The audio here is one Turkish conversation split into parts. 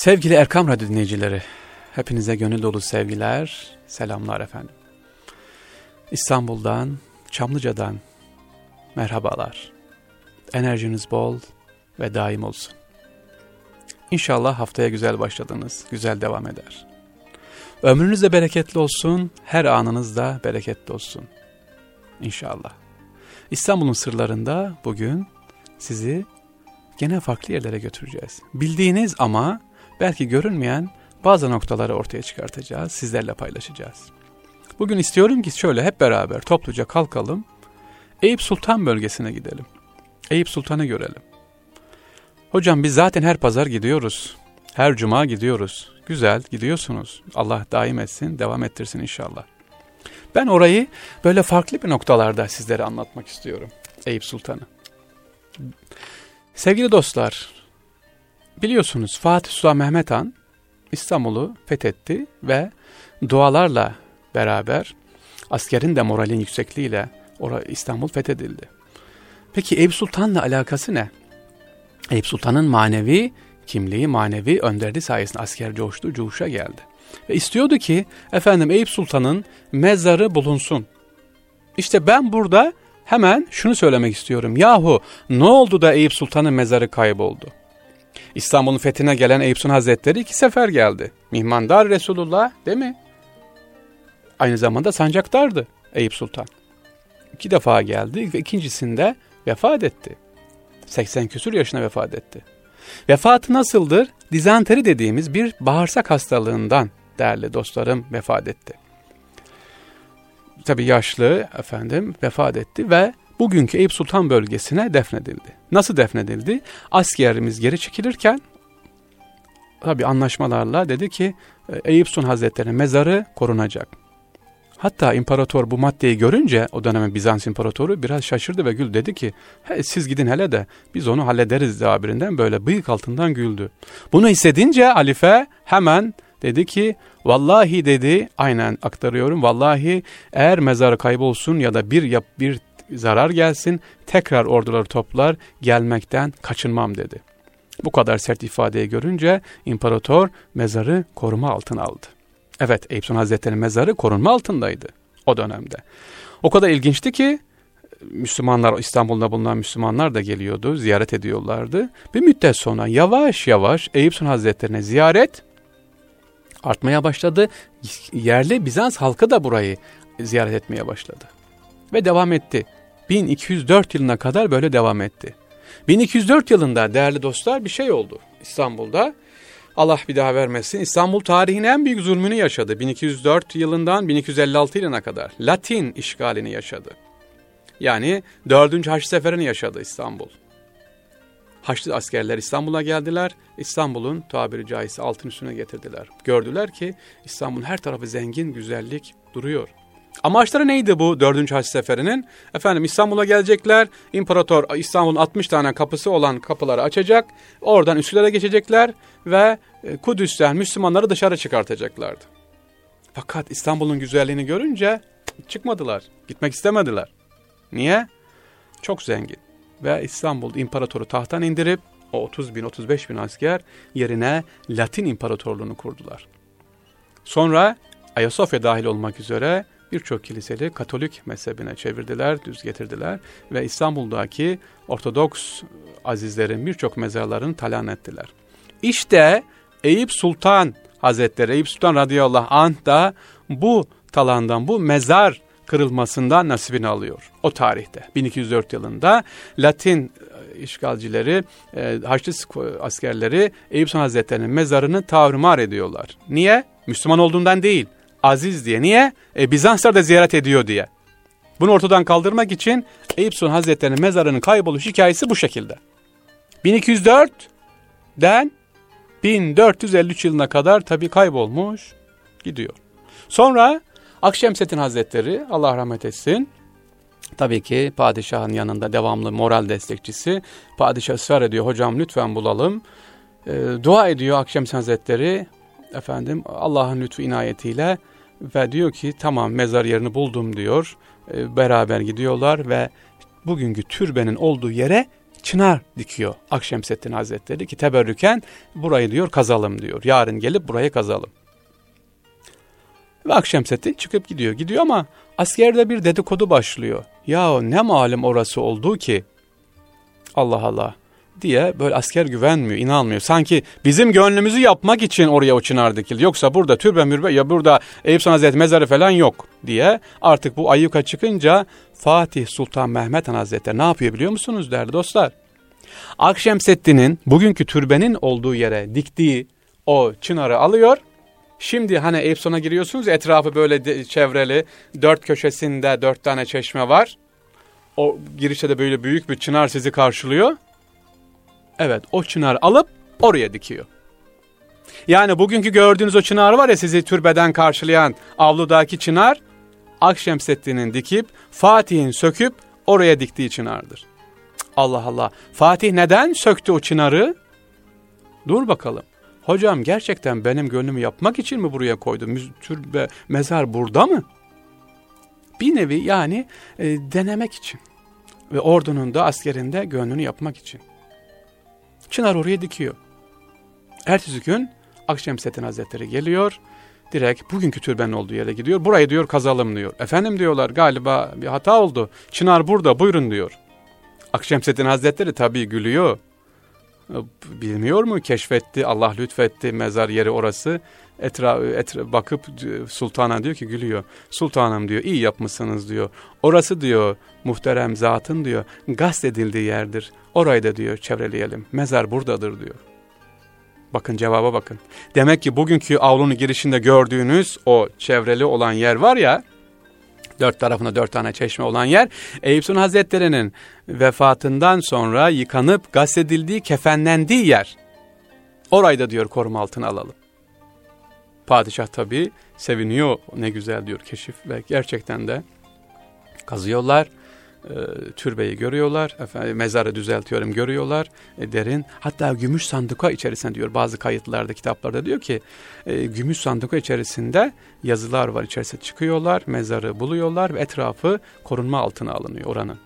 Sevgili Erkam Radyo dinleyicileri, hepinize gönül dolu sevgiler, selamlar efendim. İstanbul'dan, Çamlıca'dan merhabalar. Enerjiniz bol ve daim olsun. İnşallah haftaya güzel başladınız, güzel devam eder. Ömrünüz de bereketli olsun, her anınız da bereketli olsun. İnşallah. İstanbul'un sırlarında bugün sizi gene farklı yerlere götüreceğiz. Bildiğiniz ama belki görünmeyen bazı noktaları ortaya çıkartacağız, sizlerle paylaşacağız. Bugün istiyorum ki şöyle hep beraber topluca kalkalım, Eyüp Sultan bölgesine gidelim. Eyüp Sultan'ı görelim. Hocam biz zaten her pazar gidiyoruz. Her cuma gidiyoruz. Güzel gidiyorsunuz. Allah daim etsin, devam ettirsin inşallah. Ben orayı böyle farklı bir noktalarda sizlere anlatmak istiyorum. Eyüp Sultan'ı. Sevgili dostlar, biliyorsunuz Fatih Sultan Mehmet Han İstanbul'u fethetti ve dualarla beraber askerin de moralin yüksekliğiyle İstanbul fethedildi. Peki Eyüp Sultan'la alakası ne? Eyüp Sultan'ın manevi kimliği, manevi önderliği sayesinde asker coştu, coşa geldi. Ve istiyordu ki efendim Eyüp Sultan'ın mezarı bulunsun. İşte ben burada hemen şunu söylemek istiyorum. Yahu ne oldu da Eyüp Sultan'ın mezarı kayboldu? İstanbul'un fethine gelen Eyüp Hazretleri iki sefer geldi. Mihmandar Resulullah değil mi? Aynı zamanda sancaktardı Eyüp Sultan. İki defa geldi ve ikincisinde vefat etti. 80 küsur yaşına vefat etti. Vefatı nasıldır? Dizanteri dediğimiz bir bağırsak hastalığından değerli dostlarım vefat etti. Tabi yaşlı efendim vefat etti ve bugünkü Eyüp Sultan bölgesine defnedildi. Nasıl defnedildi? Askerimiz geri çekilirken tabi anlaşmalarla dedi ki Eyüp Sultan Hazretleri'nin mezarı korunacak. Hatta imparator bu maddeyi görünce o dönemin Bizans imparatoru biraz şaşırdı ve gül dedi ki He, siz gidin hele de biz onu hallederiz tabirinden böyle bıyık altından güldü. Bunu hissedince Alife hemen dedi ki vallahi dedi aynen aktarıyorum vallahi eğer mezarı kaybolsun ya da bir bir zarar gelsin tekrar orduları toplar gelmekten kaçınmam dedi. Bu kadar sert ifadeyi görünce imparator mezarı koruma altına aldı. Evet Eyüp Sultan Hazretleri'nin mezarı korunma altındaydı o dönemde. O kadar ilginçti ki Müslümanlar İstanbul'da bulunan Müslümanlar da geliyordu, ziyaret ediyorlardı. Bir müddet sonra yavaş yavaş Eyüp Sultan Hazretleri'ne ziyaret artmaya başladı. Yerli Bizans halkı da burayı ziyaret etmeye başladı. Ve devam etti. 1204 yılına kadar böyle devam etti. 1204 yılında değerli dostlar bir şey oldu İstanbul'da. Allah bir daha vermesin. İstanbul tarihinin en büyük zulmünü yaşadı. 1204 yılından 1256 yılına kadar. Latin işgalini yaşadı. Yani 4. Haç Seferi'ni yaşadı İstanbul. Haçlı askerler İstanbul'a geldiler. İstanbul'un tabiri caizse altın üstüne getirdiler. Gördüler ki İstanbul'un her tarafı zengin, güzellik duruyor. Amaçları neydi bu 4. Haç Seferi'nin? Efendim İstanbul'a gelecekler. İmparator İstanbul'un 60 tane kapısı olan kapıları açacak. Oradan Üsküdar'a geçecekler ve e, Kudüs'ten Müslümanları dışarı çıkartacaklardı. Fakat İstanbul'un güzelliğini görünce çıkmadılar. Gitmek istemediler. Niye? Çok zengin. Ve İstanbul imparatoru tahttan indirip o 30 bin 35 bin asker yerine Latin imparatorluğunu kurdular. Sonra Ayasofya dahil olmak üzere birçok kiliseli Katolik mezhebine çevirdiler, düz getirdiler ve İstanbul'daki Ortodoks azizlerin birçok mezarlarını talan ettiler. İşte Eyüp Sultan Hazretleri, Eyüp Sultan radıyallahu anh da bu talandan, bu mezar kırılmasından nasibini alıyor. O tarihte 1204 yılında Latin e, işgalcileri, e, Haçlı askerleri Eyüp Sultan Hazretleri'nin mezarını tavrımar ediyorlar. Niye? Müslüman olduğundan değil aziz diye. Niye? E, Bizanslar da ziyaret ediyor diye. Bunu ortadan kaldırmak için Eyüp Sultan Hazretleri'nin mezarının kayboluş hikayesi bu şekilde. 1204'den 1453 yılına kadar tabi kaybolmuş gidiyor. Sonra Akşemseddin Hazretleri Allah rahmet etsin tabii ki padişahın yanında devamlı moral destekçisi. Padişah ısrar ediyor hocam lütfen bulalım. E, dua ediyor Akşemseddin Hazretleri efendim Allah'ın lütfu inayetiyle ve diyor ki tamam mezar yerini buldum diyor. E, beraber gidiyorlar ve bugünkü türbenin olduğu yere çınar dikiyor Akşemseddin Hazretleri ki teberrüken burayı diyor kazalım diyor. Yarın gelip burayı kazalım. Ve Akşemseddin çıkıp gidiyor. Gidiyor ama askerde bir dedikodu başlıyor. Ya ne malum orası olduğu ki Allah Allah diye böyle asker güvenmiyor, inanmıyor. Sanki bizim gönlümüzü yapmak için oraya o çınar dikildi. Yoksa burada türbe mürbe ya burada Eyüp Sultan Hazretleri mezarı falan yok diye artık bu ayyuka çıkınca Fatih Sultan Mehmet Han Hazretleri ne yapıyor biliyor musunuz değerli dostlar? Akşemseddin'in bugünkü türbenin olduğu yere diktiği o çınarı alıyor. Şimdi hani Sultan'a giriyorsunuz etrafı böyle çevreli dört köşesinde dört tane çeşme var. O girişte de böyle büyük bir çınar sizi karşılıyor. Evet o çınar alıp oraya dikiyor. Yani bugünkü gördüğünüz o çınar var ya sizi türbeden karşılayan avludaki çınar Akşemseddin'in dikip Fatih'in söküp oraya diktiği çınardır. Allah Allah. Fatih neden söktü o çınarı? Dur bakalım. Hocam gerçekten benim gönlümü yapmak için mi buraya koydu? Türbe, mezar burada mı? Bir nevi yani e, denemek için. Ve ordunun da askerinde gönlünü yapmak için. Çınar oraya dikiyor. Ertesi gün Akşemseddin Hazretleri geliyor. Direkt bugünkü türbenin olduğu yere gidiyor. Burayı diyor kazalım diyor. Efendim diyorlar galiba bir hata oldu. Çınar burada buyurun diyor. Akşemseddin Hazretleri tabii gülüyor. Bilmiyor mu keşfetti Allah lütfetti mezar yeri orası. Etra, etra bakıp sultana diyor ki gülüyor. Sultanım diyor iyi yapmışsınız diyor. Orası diyor muhterem zatın diyor gasp edildiği yerdir. Orayı da diyor çevreleyelim. Mezar buradadır diyor. Bakın cevaba bakın. Demek ki bugünkü avlunun girişinde gördüğünüz o çevreli olan yer var ya, dört tarafında dört tane çeşme olan yer, Eyüp Sultan Hazretleri'nin vefatından sonra yıkanıp gasledildiği, kefenlendiği yer. Orayı da diyor koruma altına alalım. Padişah tabii seviniyor, ne güzel diyor keşif ve gerçekten de kazıyorlar e, türbeyi görüyorlar, efendim, mezarı düzeltiyorum görüyorlar, e, derin. Hatta gümüş sanduka içerisinde diyor bazı kayıtlarda, kitaplarda diyor ki e, gümüş sanduka içerisinde yazılar var içerisinde çıkıyorlar, mezarı buluyorlar ve etrafı korunma altına alınıyor oranın.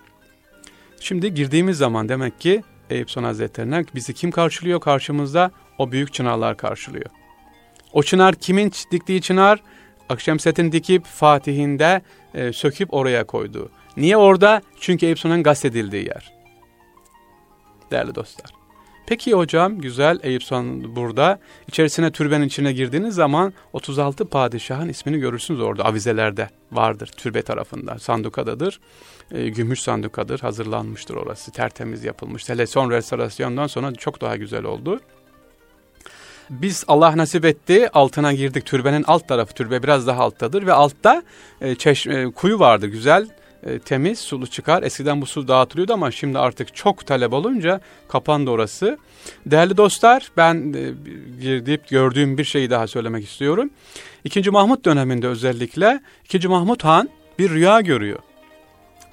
Şimdi girdiğimiz zaman demek ki Eyüp Sultan Hazretleri'ne bizi kim karşılıyor? Karşımızda o büyük çınarlar karşılıyor. O çınar kimin diktiği çınar? Akşemseddin dikip Fatih'inde e, söküp oraya koydu. Niye orada? Çünkü Eyüp Sultan'ın gasledildiği yer. Değerli dostlar. Peki hocam güzel Eyüp burada. İçerisine türbenin içine girdiğiniz zaman 36 padişahın ismini görürsünüz orada avizelerde vardır türbe tarafında. Sandukadadır. E, gümüş sandukadır. Hazırlanmıştır orası. Tertemiz yapılmış. Hele son restorasyondan sonra çok daha güzel oldu. Biz Allah nasip etti altına girdik. Türbenin alt tarafı türbe biraz daha alttadır ve altta e, çeşme, kuyu vardı güzel e, temiz sulu çıkar. Eskiden bu su dağıtılıyordu ama şimdi artık çok talep olunca kapandı orası. Değerli dostlar ben e, girdiğip gördüğüm bir şeyi daha söylemek istiyorum. İkinci Mahmut döneminde özellikle İkinci Mahmut Han bir rüya görüyor.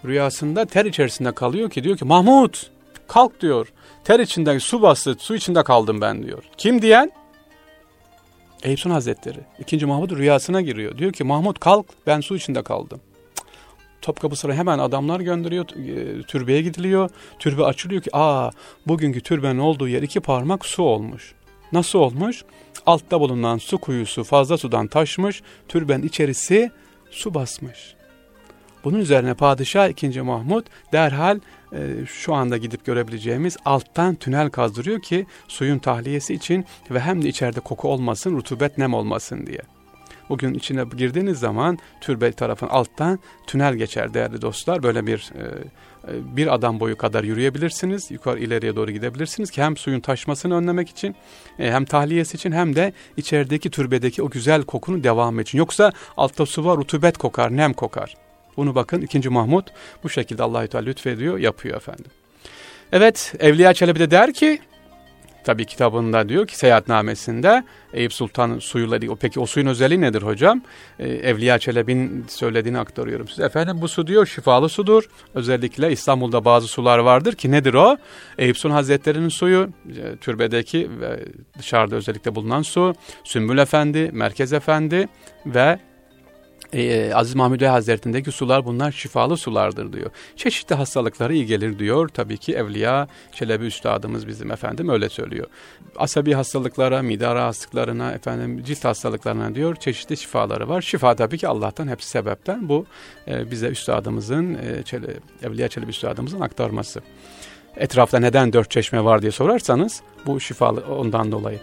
Rüyasında ter içerisinde kalıyor ki diyor ki Mahmut kalk diyor. Ter içinde su bastı su içinde kaldım ben diyor. Kim diyen? Eyüp Sultan Hazretleri. İkinci Mahmut rüyasına giriyor. Diyor ki Mahmut kalk ben su içinde kaldım. Topkapı Sarayı hemen adamlar gönderiyor. E, türbeye gidiliyor. Türbe açılıyor ki aa bugünkü türbenin olduğu yer iki parmak su olmuş. Nasıl olmuş? Altta bulunan su kuyusu fazla sudan taşmış. Türbenin içerisi su basmış. Bunun üzerine padişah 2. Mahmut derhal e, şu anda gidip görebileceğimiz alttan tünel kazdırıyor ki suyun tahliyesi için ve hem de içeride koku olmasın, rutubet nem olmasın diye. Bugün içine girdiğiniz zaman türbe tarafın alttan tünel geçer değerli dostlar. Böyle bir e, e, bir adam boyu kadar yürüyebilirsiniz. Yukarı ileriye doğru gidebilirsiniz ki hem suyun taşmasını önlemek için e, hem tahliyesi için hem de içerideki türbedeki o güzel kokunu devam için. Yoksa altta su var rutubet kokar, nem kokar. Bunu bakın 2. Mahmut bu şekilde Allahü Teala lütfediyor, yapıyor efendim. Evet Evliya Çelebi de der ki Tabi kitabında diyor ki seyahatnamesinde Eyüp Sultan suyuyla o peki o suyun özelliği nedir hocam? Ee, Evliya Çelebi'nin söylediğini aktarıyorum size. Efendim bu su diyor şifalı sudur. Özellikle İstanbul'da bazı sular vardır ki nedir o? Eyüp Sultan Hazretleri'nin suyu, e, türbedeki ve dışarıda özellikle bulunan su, Sümbül Efendi, Merkez Efendi ve e, Aziz Mahmud Hazretleri'ndeki sular bunlar şifalı sulardır diyor. Çeşitli hastalıklara iyi gelir diyor. Tabii ki Evliya Çelebi Üstadımız bizim efendim öyle söylüyor. Asabi hastalıklara, mide hastalıklarına, efendim cilt hastalıklarına diyor çeşitli şifaları var. Şifa tabii ki Allah'tan hepsi sebepten. Bu e, bize Üstadımızın, e, Çele, Evliya Çelebi Üstadımızın aktarması. Etrafta neden dört çeşme var diye sorarsanız bu şifalı ondan dolayı.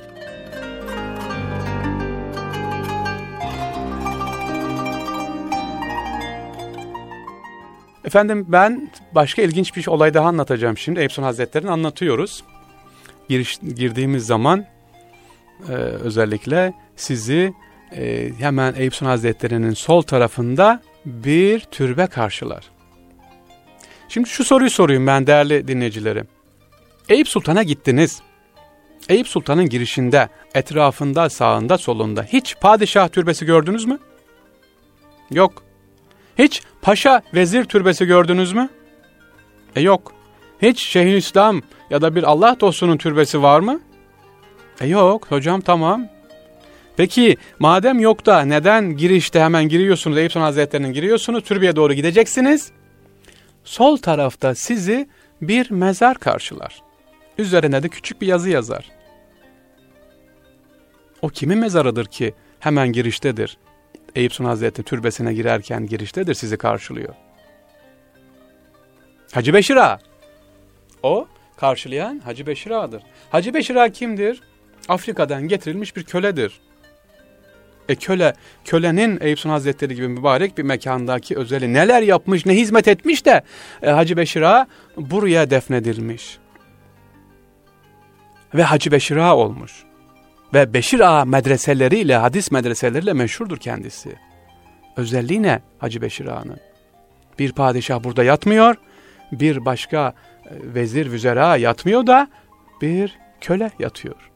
Efendim ben başka ilginç bir olay daha anlatacağım şimdi. Eyüp Hazretleri'ni anlatıyoruz. Giriş, girdiğimiz zaman e, özellikle sizi e, hemen Eyüp Hazretleri'nin sol tarafında bir türbe karşılar. Şimdi şu soruyu sorayım ben değerli dinleyicilerim. Eyüp Sultan'a gittiniz. Eyüp Sultan'ın girişinde, etrafında, sağında, solunda hiç padişah türbesi gördünüz mü? Yok. Hiç paşa vezir türbesi gördünüz mü? E yok. Hiç Şeyhülislam ya da bir Allah dostunun türbesi var mı? E yok hocam tamam. Peki madem yok da neden girişte hemen giriyorsunuz Eyüp Hazretleri'nin giriyorsunuz türbeye doğru gideceksiniz. Sol tarafta sizi bir mezar karşılar. Üzerine de küçük bir yazı yazar. O kimin mezarıdır ki hemen giriştedir? Eyüp Sultan Hazretleri türbesine girerken giriştedir sizi karşılıyor. Hacı Beşir Ağa. O karşılayan Hacı Beşir Ağa'dır. Hacı Beşir Ağa kimdir? Afrika'dan getirilmiş bir köledir. E köle, kölenin Eyüp Sultan Hazretleri gibi mübarek bir mekandaki özeli neler yapmış, ne hizmet etmiş de e, Hacı Beşir Ağa buraya defnedilmiş. Ve Hacı Beşir Ağa olmuş. Ve Beşir Ağa medreseleriyle, hadis medreseleriyle meşhurdur kendisi. Özelliği ne Hacı Beşir Ağa'nın? Bir padişah burada yatmıyor, bir başka e, vezir, vüzera yatmıyor da bir köle yatıyor.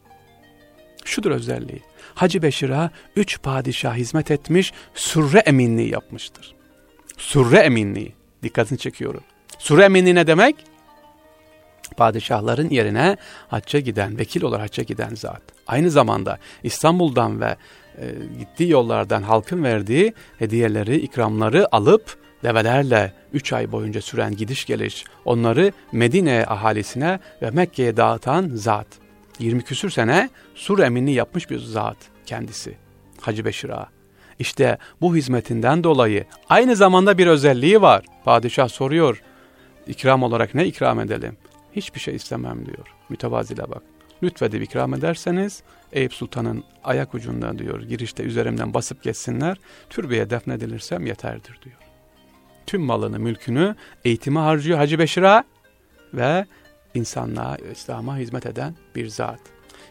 Şudur özelliği. Hacı Beşir Ağa üç padişah hizmet etmiş, surre eminliği yapmıştır. Surre eminliği. Dikkatini çekiyorum. Surre eminliği ne demek? Padişahların yerine hacca giden, vekil olarak hacca giden zat. Aynı zamanda İstanbul'dan ve e, gittiği yollardan halkın verdiği hediyeleri, ikramları alıp develerle 3 ay boyunca süren gidiş geliş onları Medine ahalisine ve Mekke'ye dağıtan zat. 20 küsür sene sur eminliği yapmış bir zat kendisi. Hacı Beşir Ağa. İşte bu hizmetinden dolayı aynı zamanda bir özelliği var. Padişah soruyor, ikram olarak ne ikram edelim? Hiçbir şey istemem diyor. Mütevazile bak. Lütfedip ikram ederseniz Eyüp Sultan'ın ayak ucunda diyor girişte üzerimden basıp geçsinler türbeye defnedilirsem yeterdir diyor. Tüm malını mülkünü eğitime harcıyor Hacı Beşir'a ve insanlığa İslam'a hizmet eden bir zat.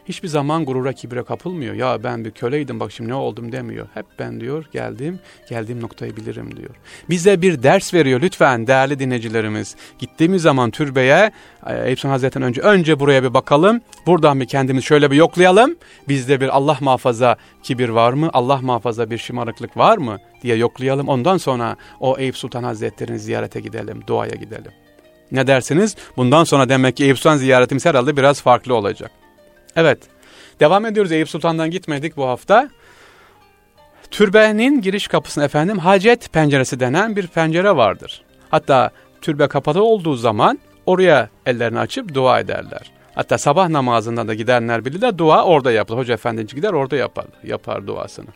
Hiçbir zaman gurura kibre kapılmıyor. Ya ben bir köleydim bak şimdi ne oldum demiyor. Hep ben diyor geldim, geldiğim noktayı bilirim diyor. Bize bir ders veriyor lütfen değerli dinleyicilerimiz. Gittiğimiz zaman türbeye e, Eyüp Hazretleri'nden önce önce buraya bir bakalım. Buradan bir kendimiz şöyle bir yoklayalım. Bizde bir Allah muhafaza kibir var mı? Allah muhafaza bir şımarıklık var mı? diye yoklayalım. Ondan sonra o Eyüp Sultan Hazretleri'ni ziyarete gidelim, duaya gidelim. Ne dersiniz? Bundan sonra demek ki Eyüp Sultan ziyaretimiz herhalde biraz farklı olacak. Evet. Devam ediyoruz. Eyüp Sultan'dan gitmedik bu hafta. Türbenin giriş kapısına efendim hacet penceresi denen bir pencere vardır. Hatta türbe kapalı olduğu zaman oraya ellerini açıp dua ederler. Hatta sabah namazında da gidenler bilirler dua orada yapılır. Hoca efendi gider orada yapar, yapar duasını.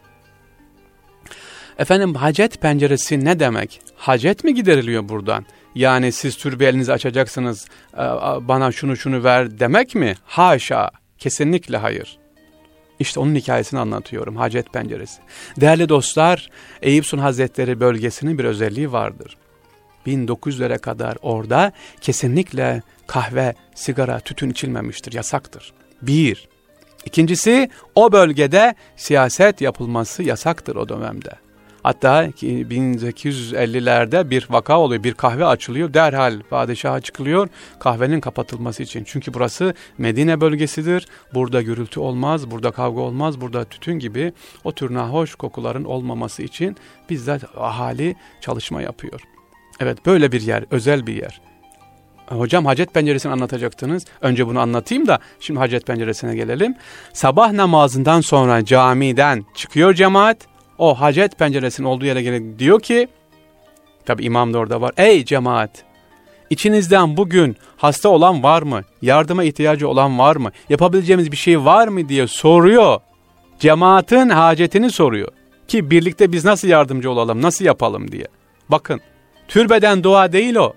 Efendim hacet penceresi ne demek? Hacet mi gideriliyor buradan? Yani siz türbe elinizi açacaksınız bana şunu şunu ver demek mi? Haşa. Kesinlikle hayır. İşte onun hikayesini anlatıyorum. Hacet penceresi. Değerli dostlar, Eyüp Sun Hazretleri bölgesinin bir özelliği vardır. 1900'lere kadar orada kesinlikle kahve, sigara, tütün içilmemiştir, yasaktır. Bir. İkincisi o bölgede siyaset yapılması yasaktır o dönemde. Hatta 1850'lerde bir vaka oluyor, bir kahve açılıyor. Derhal padişaha çıkılıyor kahvenin kapatılması için. Çünkü burası Medine bölgesidir. Burada gürültü olmaz, burada kavga olmaz, burada tütün gibi o tür nahoş kokuların olmaması için bizzat ahali çalışma yapıyor. Evet böyle bir yer, özel bir yer. Hocam hacet penceresini anlatacaktınız. Önce bunu anlatayım da şimdi hacet penceresine gelelim. Sabah namazından sonra camiden çıkıyor cemaat o hacet penceresinin olduğu yere gelip diyor ki, tabi imam da orada var, ey cemaat, içinizden bugün hasta olan var mı? Yardıma ihtiyacı olan var mı? Yapabileceğimiz bir şey var mı diye soruyor. Cemaatin hacetini soruyor. Ki birlikte biz nasıl yardımcı olalım, nasıl yapalım diye. Bakın, türbeden dua değil o.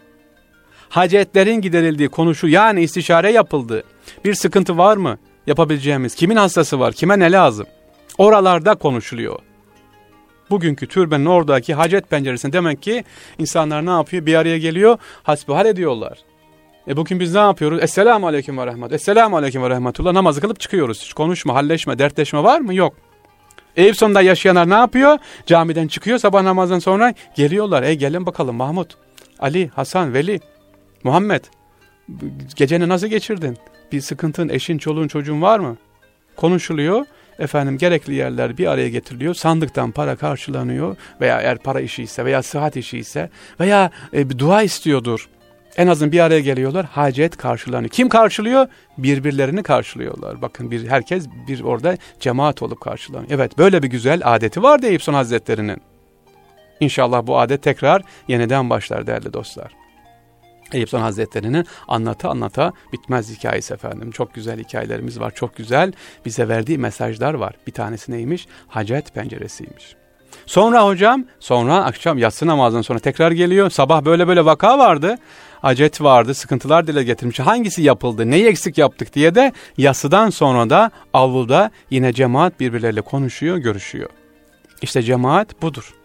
Hacetlerin giderildiği konuşu yani istişare yapıldı. Bir sıkıntı var mı? Yapabileceğimiz, kimin hastası var, kime ne lazım? Oralarda konuşuluyor. Bugünkü türbenin oradaki hacet penceresinde demek ki insanlar ne yapıyor? Bir araya geliyor, hasbihal ediyorlar. E bugün biz ne yapıyoruz? Esselamu Aleyküm ve Rahmet. Esselamu Aleyküm ve Rahmetullah. Namazı kılıp çıkıyoruz. Hiç konuşma, halleşme, dertleşme var mı? Yok. Eyüp sonunda yaşayanlar ne yapıyor? Camiden çıkıyor sabah namazdan sonra geliyorlar. Ey gelin bakalım Mahmut, Ali, Hasan, Veli, Muhammed. Geceni nasıl geçirdin? Bir sıkıntın, eşin, çoluğun, çocuğun var mı? Konuşuluyor. Efendim gerekli yerler bir araya getiriliyor. Sandıktan para karşılanıyor veya eğer para işi ise veya sıhhat işi ise veya e, bir dua istiyordur. En azın bir araya geliyorlar. Hacet karşılanıyor. Kim karşılıyor? Birbirlerini karşılıyorlar. Bakın bir herkes bir orada cemaat olup karşılanıyor. Evet böyle bir güzel adeti var Eyüp Son Hazretleri'nin. İnşallah bu adet tekrar yeniden başlar değerli dostlar. Eyüp Hazretleri'nin anlata anlata bitmez hikayesi efendim. Çok güzel hikayelerimiz var. Çok güzel bize verdiği mesajlar var. Bir tanesi neymiş? Hacet penceresiymiş. Sonra hocam, sonra akşam yatsı namazından sonra tekrar geliyor. Sabah böyle böyle vaka vardı. Acet vardı, sıkıntılar dile getirmiş. Hangisi yapıldı, neyi eksik yaptık diye de yatsıdan sonra da avluda yine cemaat birbirleriyle konuşuyor, görüşüyor. İşte cemaat budur.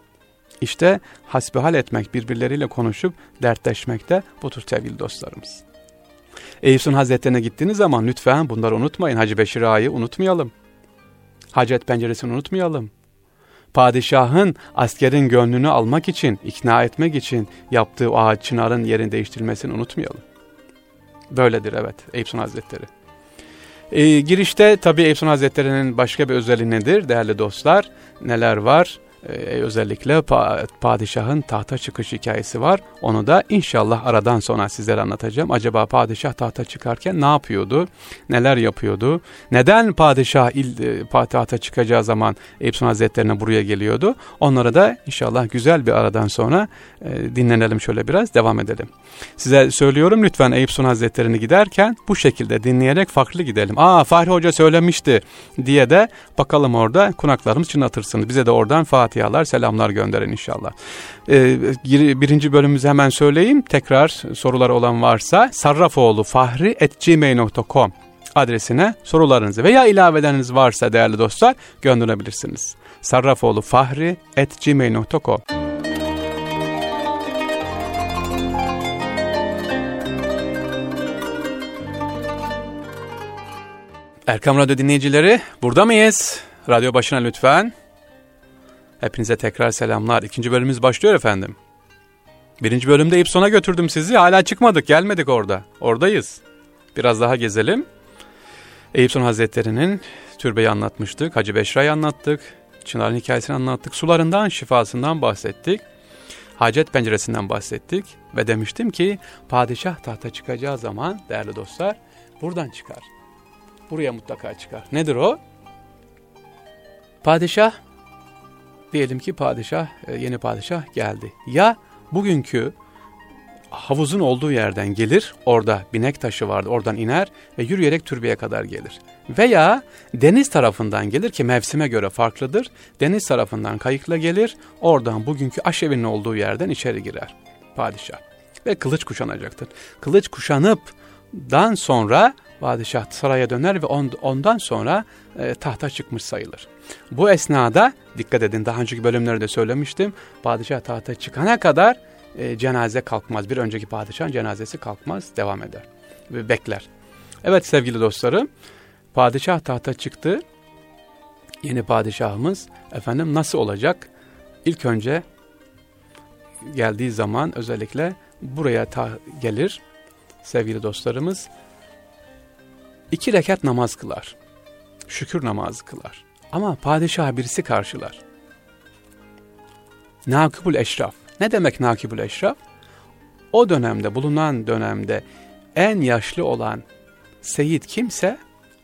İşte hasbihal etmek, birbirleriyle konuşup dertleşmek de budur sevgili dostlarımız. Eyüp'ün Hazretlerine gittiğiniz zaman lütfen bunları unutmayın. Hacı Beşir Ağa'yı unutmayalım. Hacet penceresini unutmayalım. Padişahın askerin gönlünü almak için, ikna etmek için yaptığı ağaç çınarın yerini değiştirmesini unutmayalım. Böyledir evet Eyüp Hazretleri. E, girişte tabi Eyüp Hazretleri'nin başka bir özelliği nedir değerli dostlar? Neler var? Ee, özellikle padişahın tahta çıkış hikayesi var. Onu da inşallah aradan sonra sizlere anlatacağım. Acaba padişah tahta çıkarken ne yapıyordu? Neler yapıyordu? Neden padişah il, e, tahta çıkacağı zaman Eyüp Hazretlerine buraya geliyordu? Onlara da inşallah güzel bir aradan sonra e, dinlenelim şöyle biraz devam edelim. Size söylüyorum lütfen Eyüp Hazretlerini giderken bu şekilde dinleyerek farklı gidelim. Aa Fahri Hoca söylemişti diye de bakalım orada kunaklarımız çınlatırsınız. Bize de oradan Fatih Fatihalar, selamlar gönderin inşallah. Ee, birinci bölümümüzü hemen söyleyeyim. Tekrar sorular olan varsa sarrafoğlufahri.gmail.com adresine sorularınızı veya ilaveleriniz varsa değerli dostlar gönderebilirsiniz. sarrafoğlufahri.gmail.com Erkam Radyo dinleyicileri burada mıyız? Radyo başına lütfen. Hepinize tekrar selamlar. İkinci bölümümüz başlıyor efendim. Birinci bölümde İpson'a götürdüm sizi. Hala çıkmadık, gelmedik orada. Oradayız. Biraz daha gezelim. Eyüpson Hazretleri'nin türbeyi anlatmıştık. Hacı Beşra'yı anlattık. Çınar'ın hikayesini anlattık. Sularından, şifasından bahsettik. Hacet penceresinden bahsettik. Ve demiştim ki padişah tahta çıkacağı zaman değerli dostlar buradan çıkar. Buraya mutlaka çıkar. Nedir o? Padişah diyelim ki padişah, e, yeni padişah geldi. Ya bugünkü havuzun olduğu yerden gelir, orada binek taşı vardı, oradan iner ve yürüyerek türbeye kadar gelir. Veya deniz tarafından gelir ki mevsime göre farklıdır. Deniz tarafından kayıkla gelir, oradan bugünkü aşevinin olduğu yerden içeri girer padişah. Ve kılıç kuşanacaktır. Kılıç kuşanıp dan sonra padişah saraya döner ve ondan sonra e, tahta çıkmış sayılır. Bu esnada dikkat edin daha önceki bölümlerde söylemiştim. Padişah tahta çıkana kadar e, cenaze kalkmaz. Bir önceki padişahın cenazesi kalkmaz devam eder ve bekler. Evet sevgili dostlarım padişah tahta çıktı. Yeni padişahımız efendim nasıl olacak? İlk önce geldiği zaman özellikle buraya ta gelir sevgili dostlarımız iki rekat namaz kılar. Şükür namazı kılar. Ama padişah birisi karşılar. Nakibul Eşraf. Ne demek Nakibul Eşraf? O dönemde, bulunan dönemde en yaşlı olan seyit kimse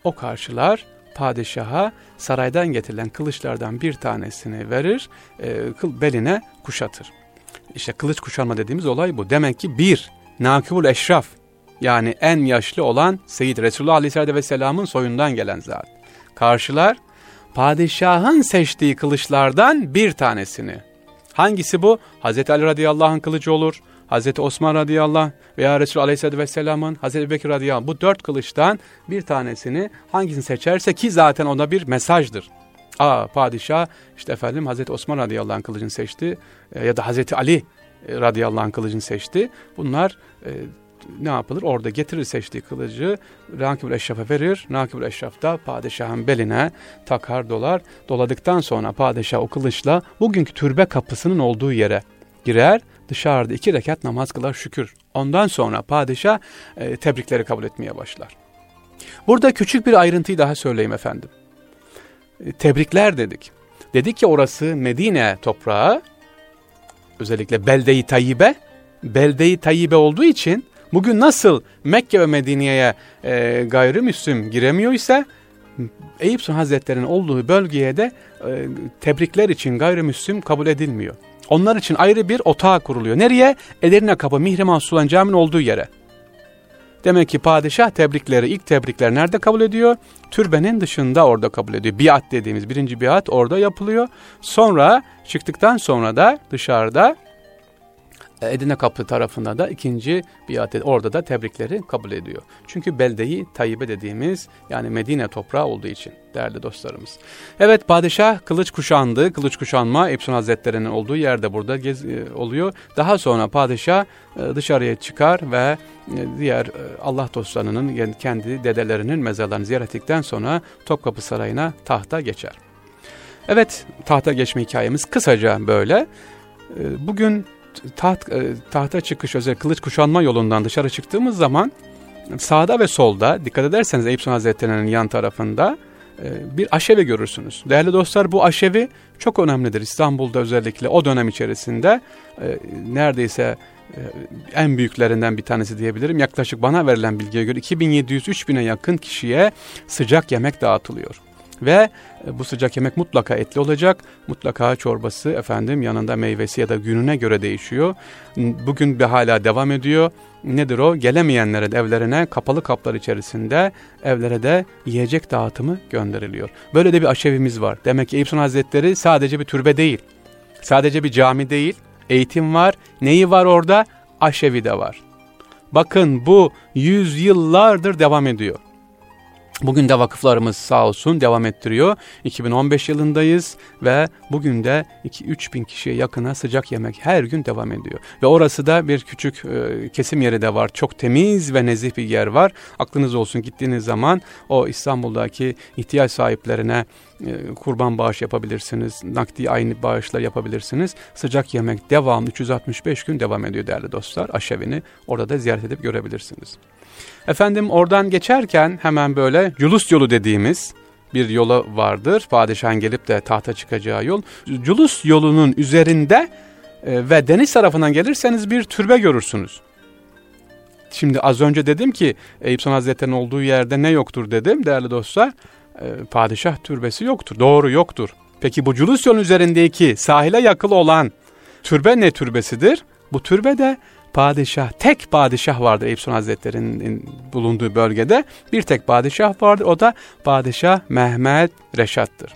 o karşılar, padişaha saraydan getirilen kılıçlardan bir tanesini verir, e, beline kuşatır. İşte kılıç kuşanma dediğimiz olay bu. Demek ki bir, nakibul eşraf yani en yaşlı olan Seyyid Resulullah Aleyhisselatü Vesselam'ın soyundan gelen zat. Karşılar padişahın seçtiği kılıçlardan bir tanesini. Hangisi bu? Hazreti Ali radıyallahu anh kılıcı olur. Hazreti Osman radıyallahu anh veya Resulullah aleyhisselatü vesselamın Hazreti Bekir radıyallahu anh. Bu dört kılıçtan bir tanesini hangisini seçerse ki zaten ona bir mesajdır. Aa padişah işte efendim Hazreti Osman radıyallahu anh kılıcını seçti e, ya da Hazreti Ali radıyallahu anh kılıcını seçti. Bunlar e, ne yapılır? Orada getirir seçtiği kılıcı Nakibül Eşraf'a verir. Nakibül Eşraf da padişahın beline takar dolar. Doladıktan sonra padişah o kılıçla bugünkü türbe kapısının olduğu yere girer. Dışarıda iki rekat namaz kılar şükür. Ondan sonra padişah e, tebrikleri kabul etmeye başlar. Burada küçük bir ayrıntıyı daha söyleyeyim efendim. E, tebrikler dedik. Dedik ki orası Medine toprağı, özellikle Belde-i Tayyibe, Belde-i Tayyibe olduğu için Bugün nasıl Mekke ve Medine'ye e, gayrimüslim giremiyor ise Eyüp Sultan Hazretleri'nin olduğu bölgeye de e, tebrikler için gayrimüslim kabul edilmiyor. Onlar için ayrı bir otağı kuruluyor. Nereye? Edirne Kapı Mihrimah Sultan Camii'nin olduğu yere. Demek ki padişah tebrikleri, ilk tebrikler nerede kabul ediyor? Türbenin dışında orada kabul ediyor. Biat dediğimiz birinci biat orada yapılıyor. Sonra çıktıktan sonra da dışarıda Edine Kapı tarafında da ikinci biat orada da tebrikleri kabul ediyor. Çünkü beldeyi Tayyibe dediğimiz yani Medine toprağı olduğu için değerli dostlarımız. Evet padişah kılıç kuşandı. Kılıç kuşanma Epson Hazretleri'nin olduğu yerde burada gez, e, oluyor. Daha sonra padişah e, dışarıya çıkar ve e, diğer Allah dostlarının kendi dedelerinin mezarlarını ziyaret ettikten sonra Topkapı Sarayı'na tahta geçer. Evet tahta geçme hikayemiz kısaca böyle. Bugün taht, e, tahta çıkış özel kılıç kuşanma yolundan dışarı çıktığımız zaman sağda ve solda dikkat ederseniz Eyüp Sultan Hazretleri'nin yan tarafında e, bir aşevi görürsünüz. Değerli dostlar bu aşevi çok önemlidir. İstanbul'da özellikle o dönem içerisinde e, neredeyse en büyüklerinden bir tanesi diyebilirim. Yaklaşık bana verilen bilgiye göre 2700-3000'e yakın kişiye sıcak yemek dağıtılıyor. Ve e, bu sıcak yemek mutlaka etli olacak. Mutlaka çorbası efendim yanında meyvesi ya da gününe göre değişiyor. Bugün bir hala devam ediyor. Nedir o? Gelemeyenlere de evlerine kapalı kaplar içerisinde evlere de yiyecek dağıtımı gönderiliyor. Böyle de bir aşevimiz var. Demek ki Eyüp Hazretleri sadece bir türbe değil. Sadece bir cami değil. Eğitim var. Neyi var orada? Aşevi de var. Bakın bu yüzyıllardır devam ediyor. Bugün de vakıflarımız sağ olsun devam ettiriyor. 2015 yılındayız ve bugün de 2-3 bin kişiye yakına sıcak yemek her gün devam ediyor. Ve orası da bir küçük e, kesim yeri de var. Çok temiz ve nezih bir yer var. Aklınız olsun gittiğiniz zaman o İstanbul'daki ihtiyaç sahiplerine e, kurban bağış yapabilirsiniz. Nakdi aynı bağışlar yapabilirsiniz. Sıcak yemek devam 365 gün devam ediyor değerli dostlar. Aşevini orada da ziyaret edip görebilirsiniz. Efendim oradan geçerken hemen böyle Culus yolu dediğimiz bir yola vardır. Padişahın gelip de tahta çıkacağı yol. Culus yolunun üzerinde e, ve deniz tarafından gelirseniz bir türbe görürsünüz. Şimdi az önce dedim ki Eyüp Sultan Hazretleri'nin olduğu yerde ne yoktur dedim değerli dostlar. E, padişah türbesi yoktur. Doğru yoktur. Peki bu Culus yolun üzerindeki sahile yakılı olan türbe ne türbesidir? Bu türbe de padişah, tek padişah vardır Eyüp Sultan Hazretleri'nin bulunduğu bölgede. Bir tek padişah vardır. O da padişah Mehmet Reşat'tır.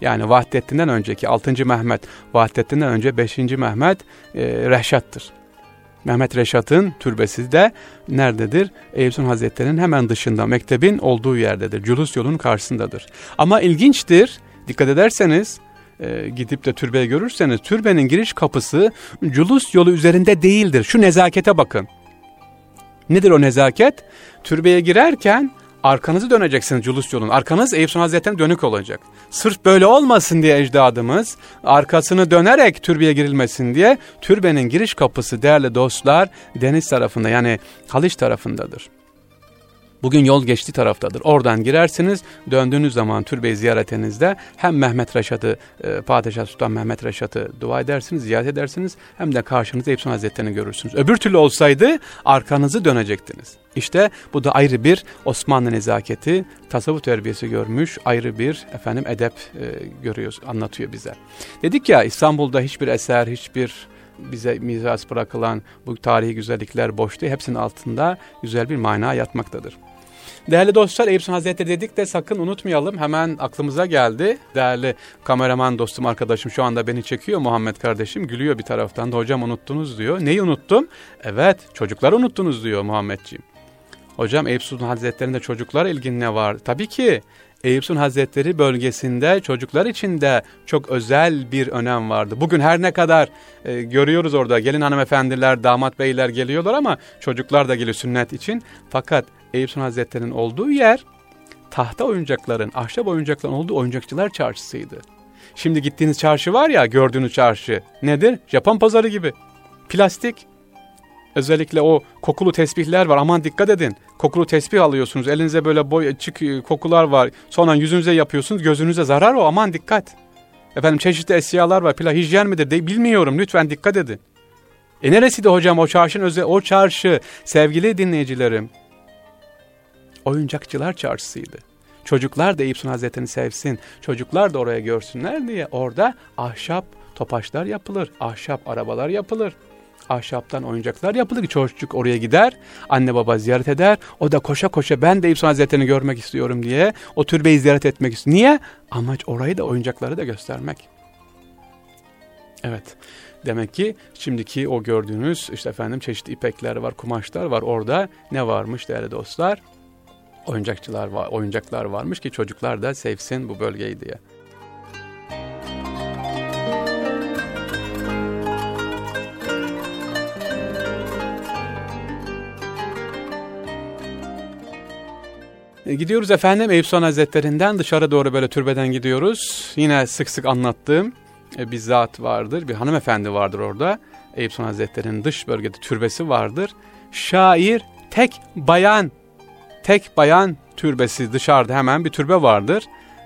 Yani Vahdettin'den önceki 6. Mehmet, Vahdettin'den önce 5. Mehmet e, Reşat'tır. Mehmet Reşat'ın türbesi de nerededir? Eyüp Sultan Hazretleri'nin hemen dışında, mektebin olduğu yerdedir. Culus yolunun karşısındadır. Ama ilginçtir, dikkat ederseniz e, gidip de türbeyi görürseniz türbenin giriş kapısı culus yolu üzerinde değildir. Şu nezakete bakın. Nedir o nezaket? Türbeye girerken arkanızı döneceksiniz culus yolun. Arkanız Eyüp Sultan Hazretleri'ne dönük olacak. Sırf böyle olmasın diye ecdadımız arkasını dönerek türbeye girilmesin diye türbenin giriş kapısı değerli dostlar deniz tarafında yani Haliç tarafındadır. Bugün yol geçtiği taraftadır. Oradan girersiniz. Döndüğünüz zaman türbeyi ziyaretinizde hem Mehmet Reşat'ı, e, Padişah Sultan Mehmet Reşat'ı dua edersiniz, ziyaret edersiniz. Hem de karşınızda Eyüp Hazretleri'ni görürsünüz. Öbür türlü olsaydı arkanızı dönecektiniz. İşte bu da ayrı bir Osmanlı nezaketi, tasavvuf terbiyesi görmüş, ayrı bir efendim edep e, görüyoruz, anlatıyor bize. Dedik ya İstanbul'da hiçbir eser, hiçbir bize miras bırakılan bu tarihi güzellikler boş değil. Hepsinin altında güzel bir mana yatmaktadır. Değerli dostlar Eyüp Hazretleri dedik de sakın unutmayalım. Hemen aklımıza geldi. Değerli kameraman dostum arkadaşım şu anda beni çekiyor Muhammed kardeşim. Gülüyor bir taraftan da hocam unuttunuz diyor. Neyi unuttum? Evet çocuklar unuttunuz diyor Muhammedciğim. Hocam Eyüp Sultan Hazretleri'nde çocuklar ilgin ne var? Tabii ki Eyüp Sultan Hazretleri bölgesinde çocuklar için de çok özel bir önem vardı. Bugün her ne kadar e, görüyoruz orada gelin hanımefendiler, damat beyler geliyorlar ama çocuklar da geliyor sünnet için. Fakat Eyüp Sultan Hazretleri'nin olduğu yer tahta oyuncakların, ahşap oyuncakların olduğu oyuncakçılar çarşısıydı. Şimdi gittiğiniz çarşı var ya gördüğünüz çarşı nedir? Japon pazarı gibi. Plastik. Özellikle o kokulu tesbihler var aman dikkat edin. Kokulu tesbih alıyorsunuz elinize böyle boy çık kokular var. Sonra yüzünüze yapıyorsunuz gözünüze zarar o aman dikkat. Efendim çeşitli eşyalar var. Pila hijyen midir de bilmiyorum lütfen dikkat edin. E neresiydi hocam o çarşının özel o çarşı sevgili dinleyicilerim oyuncakçılar çarşısıydı. Çocuklar da Sultan Hazretleri'ni sevsin, çocuklar da oraya görsünler diye orada ahşap topaçlar yapılır, ahşap arabalar yapılır. Ahşaptan oyuncaklar yapılır ki çocuk oraya gider, anne baba ziyaret eder. O da koşa koşa ben de Sultan Hazretleri'ni görmek istiyorum diye o türbeyi ziyaret etmek istiyor. Niye? Amaç orayı da oyuncakları da göstermek. Evet. Demek ki şimdiki o gördüğünüz işte efendim çeşitli ipekler var, kumaşlar var. Orada ne varmış değerli dostlar? Oyuncakçılar var, oyuncaklar varmış ki çocuklar da sevsin bu bölgeyi diye. E, gidiyoruz efendim Eyüp Sultan Hazretlerinden dışarı doğru böyle türbeden gidiyoruz. Yine sık sık anlattığım e, bir zat vardır, bir hanımefendi vardır orada. Eyüp Sultan Hazretleri'nin dış bölgede türbesi vardır. Şair tek bayan tek bayan türbesi dışarıda hemen bir türbe vardır.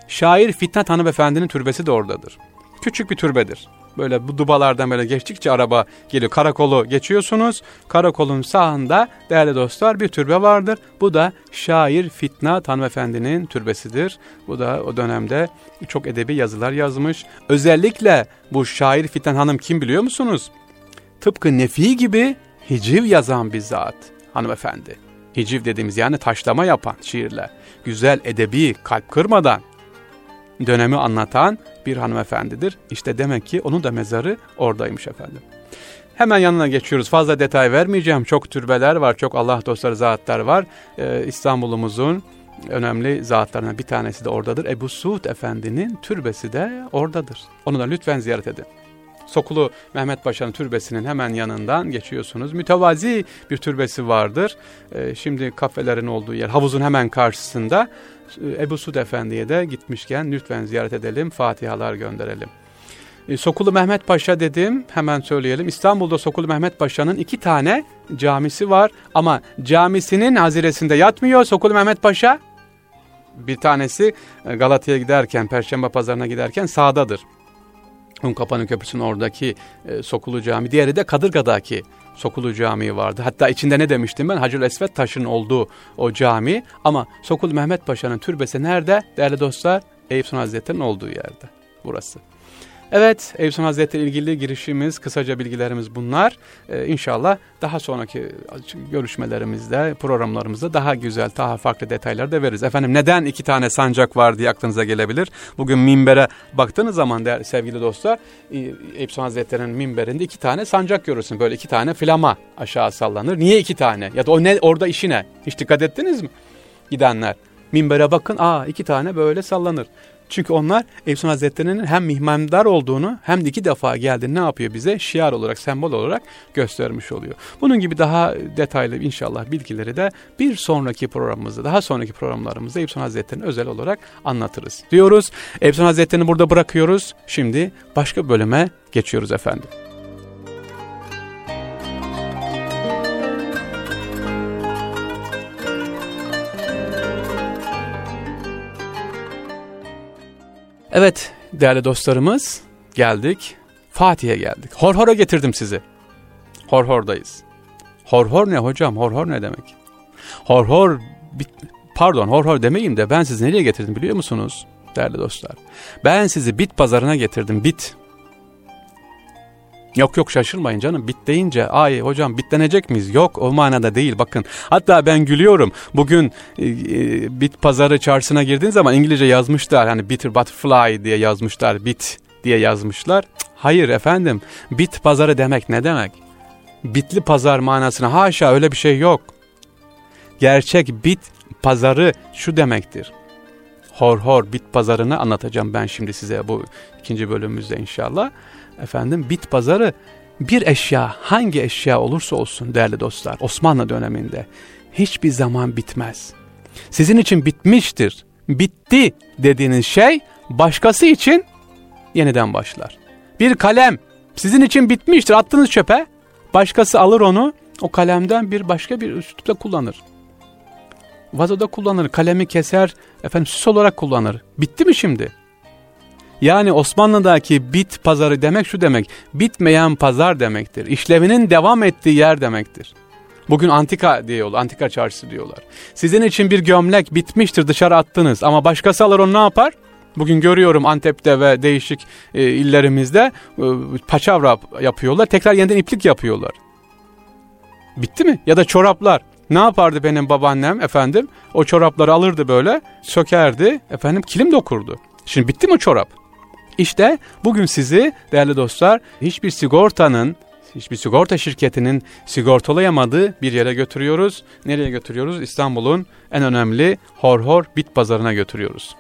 Şair Fitnat Hanımefendi'nin türbesi de oradadır. Küçük bir türbedir. Böyle bu dubalardan böyle geçtikçe araba geliyor. Karakolu geçiyorsunuz. Karakolun sağında değerli dostlar bir türbe vardır. Bu da şair Fitnat Hanımefendi'nin türbesidir. Bu da o dönemde çok edebi yazılar yazmış. Özellikle bu şair Fitnat Hanım kim biliyor musunuz? Tıpkı Nefi gibi hiciv yazan bir zat hanımefendi hiciv dediğimiz yani taşlama yapan şiirler, güzel edebi kalp kırmadan dönemi anlatan bir hanımefendidir. İşte demek ki onun da mezarı oradaymış efendim. Hemen yanına geçiyoruz. Fazla detay vermeyeceğim. Çok türbeler var, çok Allah dostları zatlar var. Ee, İstanbul'umuzun önemli zatlarından bir tanesi de oradadır. Ebu Suud Efendi'nin türbesi de oradadır. Onu da lütfen ziyaret edin. Sokulu Mehmet Paşa'nın türbesinin hemen yanından geçiyorsunuz. Mütevazi bir türbesi vardır. Ee, şimdi kafelerin olduğu yer havuzun hemen karşısında. Ee, Ebu Sud Efendi'ye de gitmişken lütfen ziyaret edelim, fatihalar gönderelim. Ee, Sokulu Mehmet Paşa dedim hemen söyleyelim. İstanbul'da Sokulu Mehmet Paşa'nın iki tane camisi var ama camisinin haziresinde yatmıyor Sokulu Mehmet Paşa. Bir tanesi e, Galatya'ya giderken, Perşembe Pazarı'na giderken sağdadır. Unkapanı Köprüsü'nün oradaki e, Sokulu Cami. Diğeri de Kadırga'daki Sokulu Camii vardı. Hatta içinde ne demiştim ben? Hacı Esvet taşının olduğu o cami. Ama Sokulu Mehmet Paşa'nın türbesi nerede? Değerli dostlar, Eyüp Sultan Hazretleri'nin olduğu yerde. Burası. Evet, Eyüp Hazretleri ilgili girişimiz, kısaca bilgilerimiz bunlar. Ee, inşallah daha sonraki görüşmelerimizde, programlarımızda daha güzel, daha farklı detaylar da veririz. Efendim neden iki tane sancak var diye aklınıza gelebilir. Bugün minbere baktığınız zaman değerli, sevgili dostlar, Eyüp Sultan Hazretleri'nin minberinde iki tane sancak görürsün. Böyle iki tane flama aşağı sallanır. Niye iki tane? Ya da o ne, orada işi ne? Hiç dikkat ettiniz mi? Gidenler. Minbere bakın, aa iki tane böyle sallanır. Çünkü onlar Efsun Hazretleri'nin hem mihmandar olduğunu hem de iki defa geldiğini ne yapıyor bize? Şiar olarak, sembol olarak göstermiş oluyor. Bunun gibi daha detaylı inşallah bilgileri de bir sonraki programımızda, daha sonraki programlarımızda Efsun Hazretleri'ni özel olarak anlatırız. Diyoruz. Efsun Hazretleri'ni burada bırakıyoruz. Şimdi başka bölüme geçiyoruz efendim. Evet değerli dostlarımız geldik. Fatih'e geldik. Horhor'a getirdim sizi. Horhor'dayız. Horhor ne hocam? Horhor ne demek? Horhor, pardon horhor demeyeyim de ben sizi nereye getirdim biliyor musunuz? Değerli dostlar. Ben sizi bit pazarına getirdim. Bit. Yok yok şaşırmayın canım bit deyince ay hocam bitlenecek miyiz? Yok o manada değil bakın. Hatta ben gülüyorum. Bugün e, e, bit pazarı çarşısına girdiğin zaman İngilizce yazmışlar. Hani bitter butterfly diye yazmışlar. Bit diye yazmışlar. Hayır efendim bit pazarı demek ne demek? Bitli pazar manasına haşa öyle bir şey yok. Gerçek bit pazarı şu demektir. Hor hor bit pazarını anlatacağım ben şimdi size bu ikinci bölümümüzde inşallah efendim bit pazarı bir eşya hangi eşya olursa olsun değerli dostlar Osmanlı döneminde hiçbir zaman bitmez. Sizin için bitmiştir, bitti dediğiniz şey başkası için yeniden başlar. Bir kalem sizin için bitmiştir attınız çöpe başkası alır onu o kalemden bir başka bir üslupla kullanır. Vazoda kullanır, kalemi keser, efendim süs olarak kullanır. Bitti mi şimdi? Yani Osmanlı'daki bit pazarı demek şu demek, bitmeyen pazar demektir. İşlevinin devam ettiği yer demektir. Bugün antika diyorlar, antika çarşısı diyorlar. Sizin için bir gömlek bitmiştir dışarı attınız ama başkası alır onu ne yapar? Bugün görüyorum Antep'te ve değişik e, illerimizde e, paçavra yapıyorlar, tekrar yeniden iplik yapıyorlar. Bitti mi? Ya da çoraplar. Ne yapardı benim babaannem efendim? O çorapları alırdı böyle, sökerdi, efendim kilim dokurdu. Şimdi bitti mi çorap? İşte bugün sizi değerli dostlar hiçbir sigortanın hiçbir sigorta şirketinin sigortalayamadığı bir yere götürüyoruz. Nereye götürüyoruz? İstanbul'un en önemli Horhor Bit Pazarı'na götürüyoruz.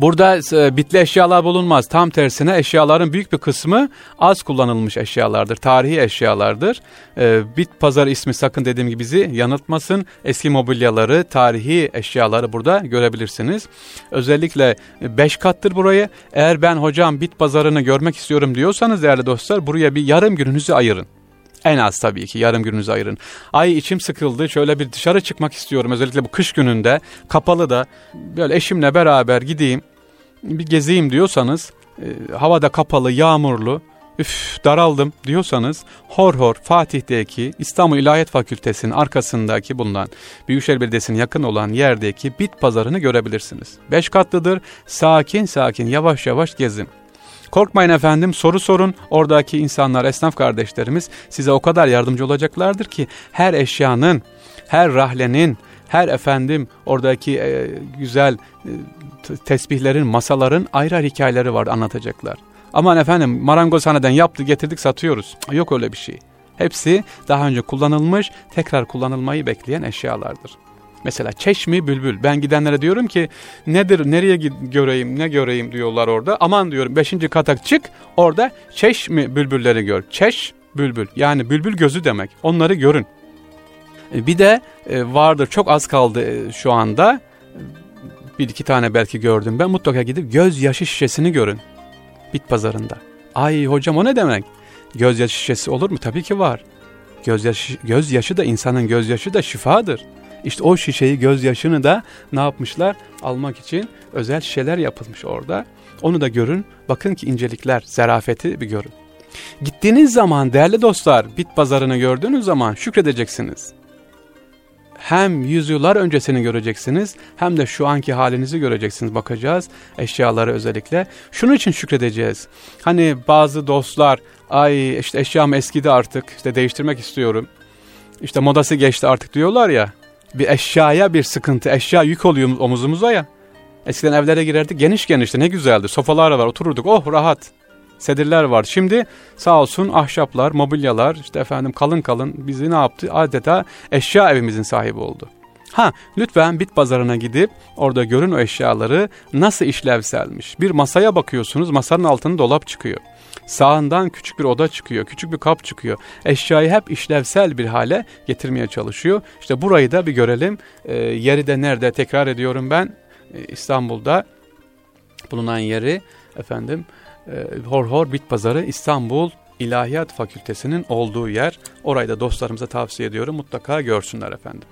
Burada e, bitli eşyalar bulunmaz. Tam tersine eşyaların büyük bir kısmı az kullanılmış eşyalardır. Tarihi eşyalardır. E, bit pazarı ismi sakın dediğim gibi bizi yanıltmasın. Eski mobilyaları, tarihi eşyaları burada görebilirsiniz. Özellikle 5 kattır burayı. Eğer ben hocam bit pazarını görmek istiyorum diyorsanız değerli dostlar buraya bir yarım gününüzü ayırın. En az tabii ki yarım gününüzü ayırın. Ay içim sıkıldı şöyle bir dışarı çıkmak istiyorum özellikle bu kış gününde kapalı da böyle eşimle beraber gideyim bir gezeyim diyorsanız e, havada kapalı yağmurlu üf daraldım diyorsanız Hor Hor Fatih'teki İstanbul İlahiyat Fakültesi'nin arkasındaki bulunan Büyükşehir Belediyesi'nin yakın olan yerdeki bit pazarını görebilirsiniz. Beş katlıdır sakin sakin yavaş yavaş gezin. Korkmayın efendim soru sorun. Oradaki insanlar, esnaf kardeşlerimiz size o kadar yardımcı olacaklardır ki her eşyanın, her rahlenin, her efendim oradaki e, güzel e, tesbihlerin, masaların ayrı ayrı hikayeleri var anlatacaklar. Aman efendim marangozhaneden yaptı getirdik satıyoruz. Yok öyle bir şey. Hepsi daha önce kullanılmış, tekrar kullanılmayı bekleyen eşyalardır. Mesela çeşmi bülbül. Ben gidenlere diyorum ki nedir nereye göreyim ne göreyim diyorlar orada. Aman diyorum beşinci katak çık orada çeşmi bülbülleri gör. Çeş bülbül yani bülbül gözü demek. Onları görün. E, bir de e, vardır çok az kaldı e, şu anda. Bir iki tane belki gördüm ben mutlaka gidip göz yaşı şişesini görün. Bit pazarında. Ay hocam o ne demek? Göz yaşı şişesi olur mu? Tabii ki var. Göz yaşı, göz yaşı da insanın göz yaşı da şifadır. İşte o şişeyi gözyaşını da ne yapmışlar? Almak için özel şişeler yapılmış orada. Onu da görün. Bakın ki incelikler, zerafeti bir görün. Gittiğiniz zaman değerli dostlar bit pazarını gördüğünüz zaman şükredeceksiniz. Hem yüzyıllar öncesini göreceksiniz hem de şu anki halinizi göreceksiniz bakacağız eşyaları özellikle. Şunun için şükredeceğiz. Hani bazı dostlar ay işte eşyam eskidi artık işte değiştirmek istiyorum. İşte modası geçti artık diyorlar ya bir eşyaya bir sıkıntı, eşya yük oluyor omuzumuza ya. Eskiden evlere girerdik geniş genişti ne güzeldi. Sofalar var otururduk oh rahat. Sedirler var. Şimdi sağ olsun ahşaplar, mobilyalar işte efendim kalın kalın bizi ne yaptı? Adeta eşya evimizin sahibi oldu. Ha lütfen bit pazarına gidip orada görün o eşyaları nasıl işlevselmiş. Bir masaya bakıyorsunuz masanın altında dolap çıkıyor. Sağından küçük bir oda çıkıyor, küçük bir kap çıkıyor. Eşyayı hep işlevsel bir hale getirmeye çalışıyor. İşte burayı da bir görelim. E, yeri de nerede tekrar ediyorum ben e, İstanbul'da bulunan yeri efendim e, Hor Hor Bit Pazarı İstanbul İlahiyat Fakültesinin olduğu yer. Orayı da dostlarımıza tavsiye ediyorum. Mutlaka görsünler efendim.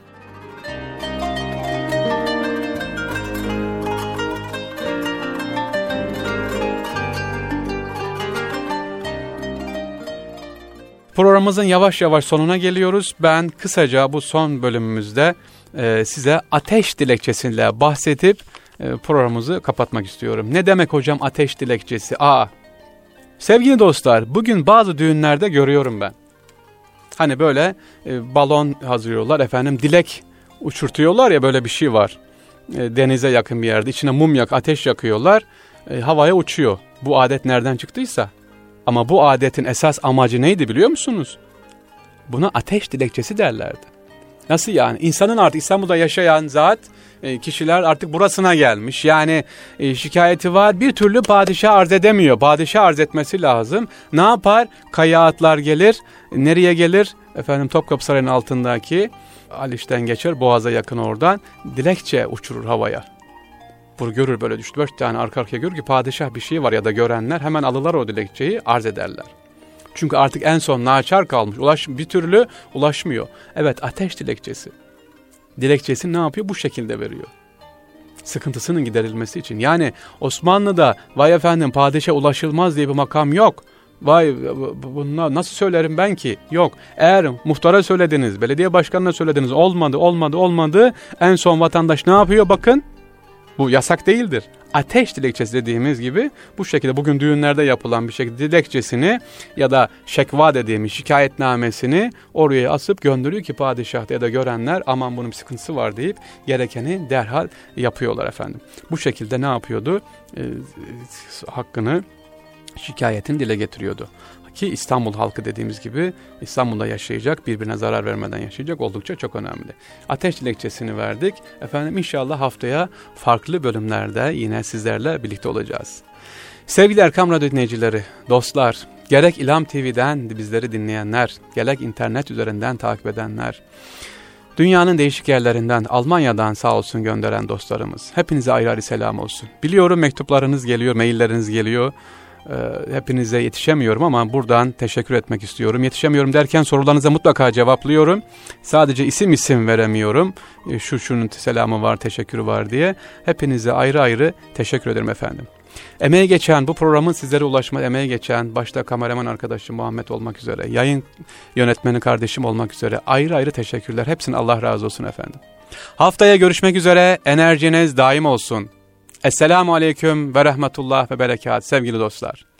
Programımızın yavaş yavaş sonuna geliyoruz. Ben kısaca bu son bölümümüzde e, size ateş dilekçesiyle bahsedip e, programımızı kapatmak istiyorum. Ne demek hocam ateş dilekçesi? Aa, sevgili dostlar bugün bazı düğünlerde görüyorum ben. Hani böyle e, balon hazırlıyorlar efendim dilek uçurtuyorlar ya böyle bir şey var. E, denize yakın bir yerde içine mum yak ateş yakıyorlar havaya uçuyor. Bu adet nereden çıktıysa. Ama bu adetin esas amacı neydi biliyor musunuz? Buna ateş dilekçesi derlerdi. Nasıl yani? İnsanın artık İstanbul'da yaşayan zat e, kişiler artık burasına gelmiş. Yani e, şikayeti var bir türlü padişah arz edemiyor. Padişah arz etmesi lazım. Ne yapar? Kaya atlar gelir. Nereye gelir? Efendim Topkapı Sarayı'nın altındaki Aliş'ten geçer Boğaz'a yakın oradan. Dilekçe uçurur havaya. Vur görür böyle 3-4 tane arka arkaya görür ki padişah bir şey var ya da görenler hemen alırlar o dilekçeyi arz ederler. Çünkü artık en son naçar kalmış. Ulaş, bir türlü ulaşmıyor. Evet ateş dilekçesi. Dilekçesi ne yapıyor? Bu şekilde veriyor. Sıkıntısının giderilmesi için. Yani Osmanlı'da vay efendim padişah ulaşılmaz diye bir makam yok. Vay bunlar nasıl söylerim ben ki? Yok. Eğer muhtara söylediniz, belediye başkanına söylediniz olmadı, olmadı, olmadı. En son vatandaş ne yapıyor bakın? Bu yasak değildir. Ateş dilekçesi dediğimiz gibi bu şekilde bugün düğünlerde yapılan bir şekilde dilekçesini ya da şekva dediğimiz şikayetnamesini oraya asıp gönderiyor ki padişah ya da görenler aman bunun bir sıkıntısı var deyip gerekeni derhal yapıyorlar efendim. Bu şekilde ne yapıyordu? E, hakkını şikayetin dile getiriyordu. Ki İstanbul halkı dediğimiz gibi İstanbul'da yaşayacak, birbirine zarar vermeden yaşayacak oldukça çok önemli. Ateş dilekçesini verdik. Efendim inşallah haftaya farklı bölümlerde yine sizlerle birlikte olacağız. Sevgili Erkam Radyo dinleyicileri, dostlar, gerek İlham TV'den bizleri dinleyenler, gerek internet üzerinden takip edenler, Dünyanın değişik yerlerinden, Almanya'dan sağ olsun gönderen dostlarımız. Hepinize ayrı ayrı selam olsun. Biliyorum mektuplarınız geliyor, mailleriniz geliyor. Ee, hepinize yetişemiyorum ama buradan teşekkür etmek istiyorum. Yetişemiyorum derken sorularınıza mutlaka cevaplıyorum. Sadece isim isim veremiyorum. Ee, şu şunun selamı var, teşekkürü var diye. Hepinize ayrı ayrı teşekkür ederim efendim. Emeğe geçen, bu programın sizlere ulaşma emeğe geçen, başta kameraman arkadaşım Muhammed olmak üzere, yayın yönetmeni kardeşim olmak üzere ayrı ayrı teşekkürler. Hepsine Allah razı olsun efendim. Haftaya görüşmek üzere, enerjiniz daim olsun. Esselamu Aleyküm ve Rahmetullah ve Berekat sevgili dostlar.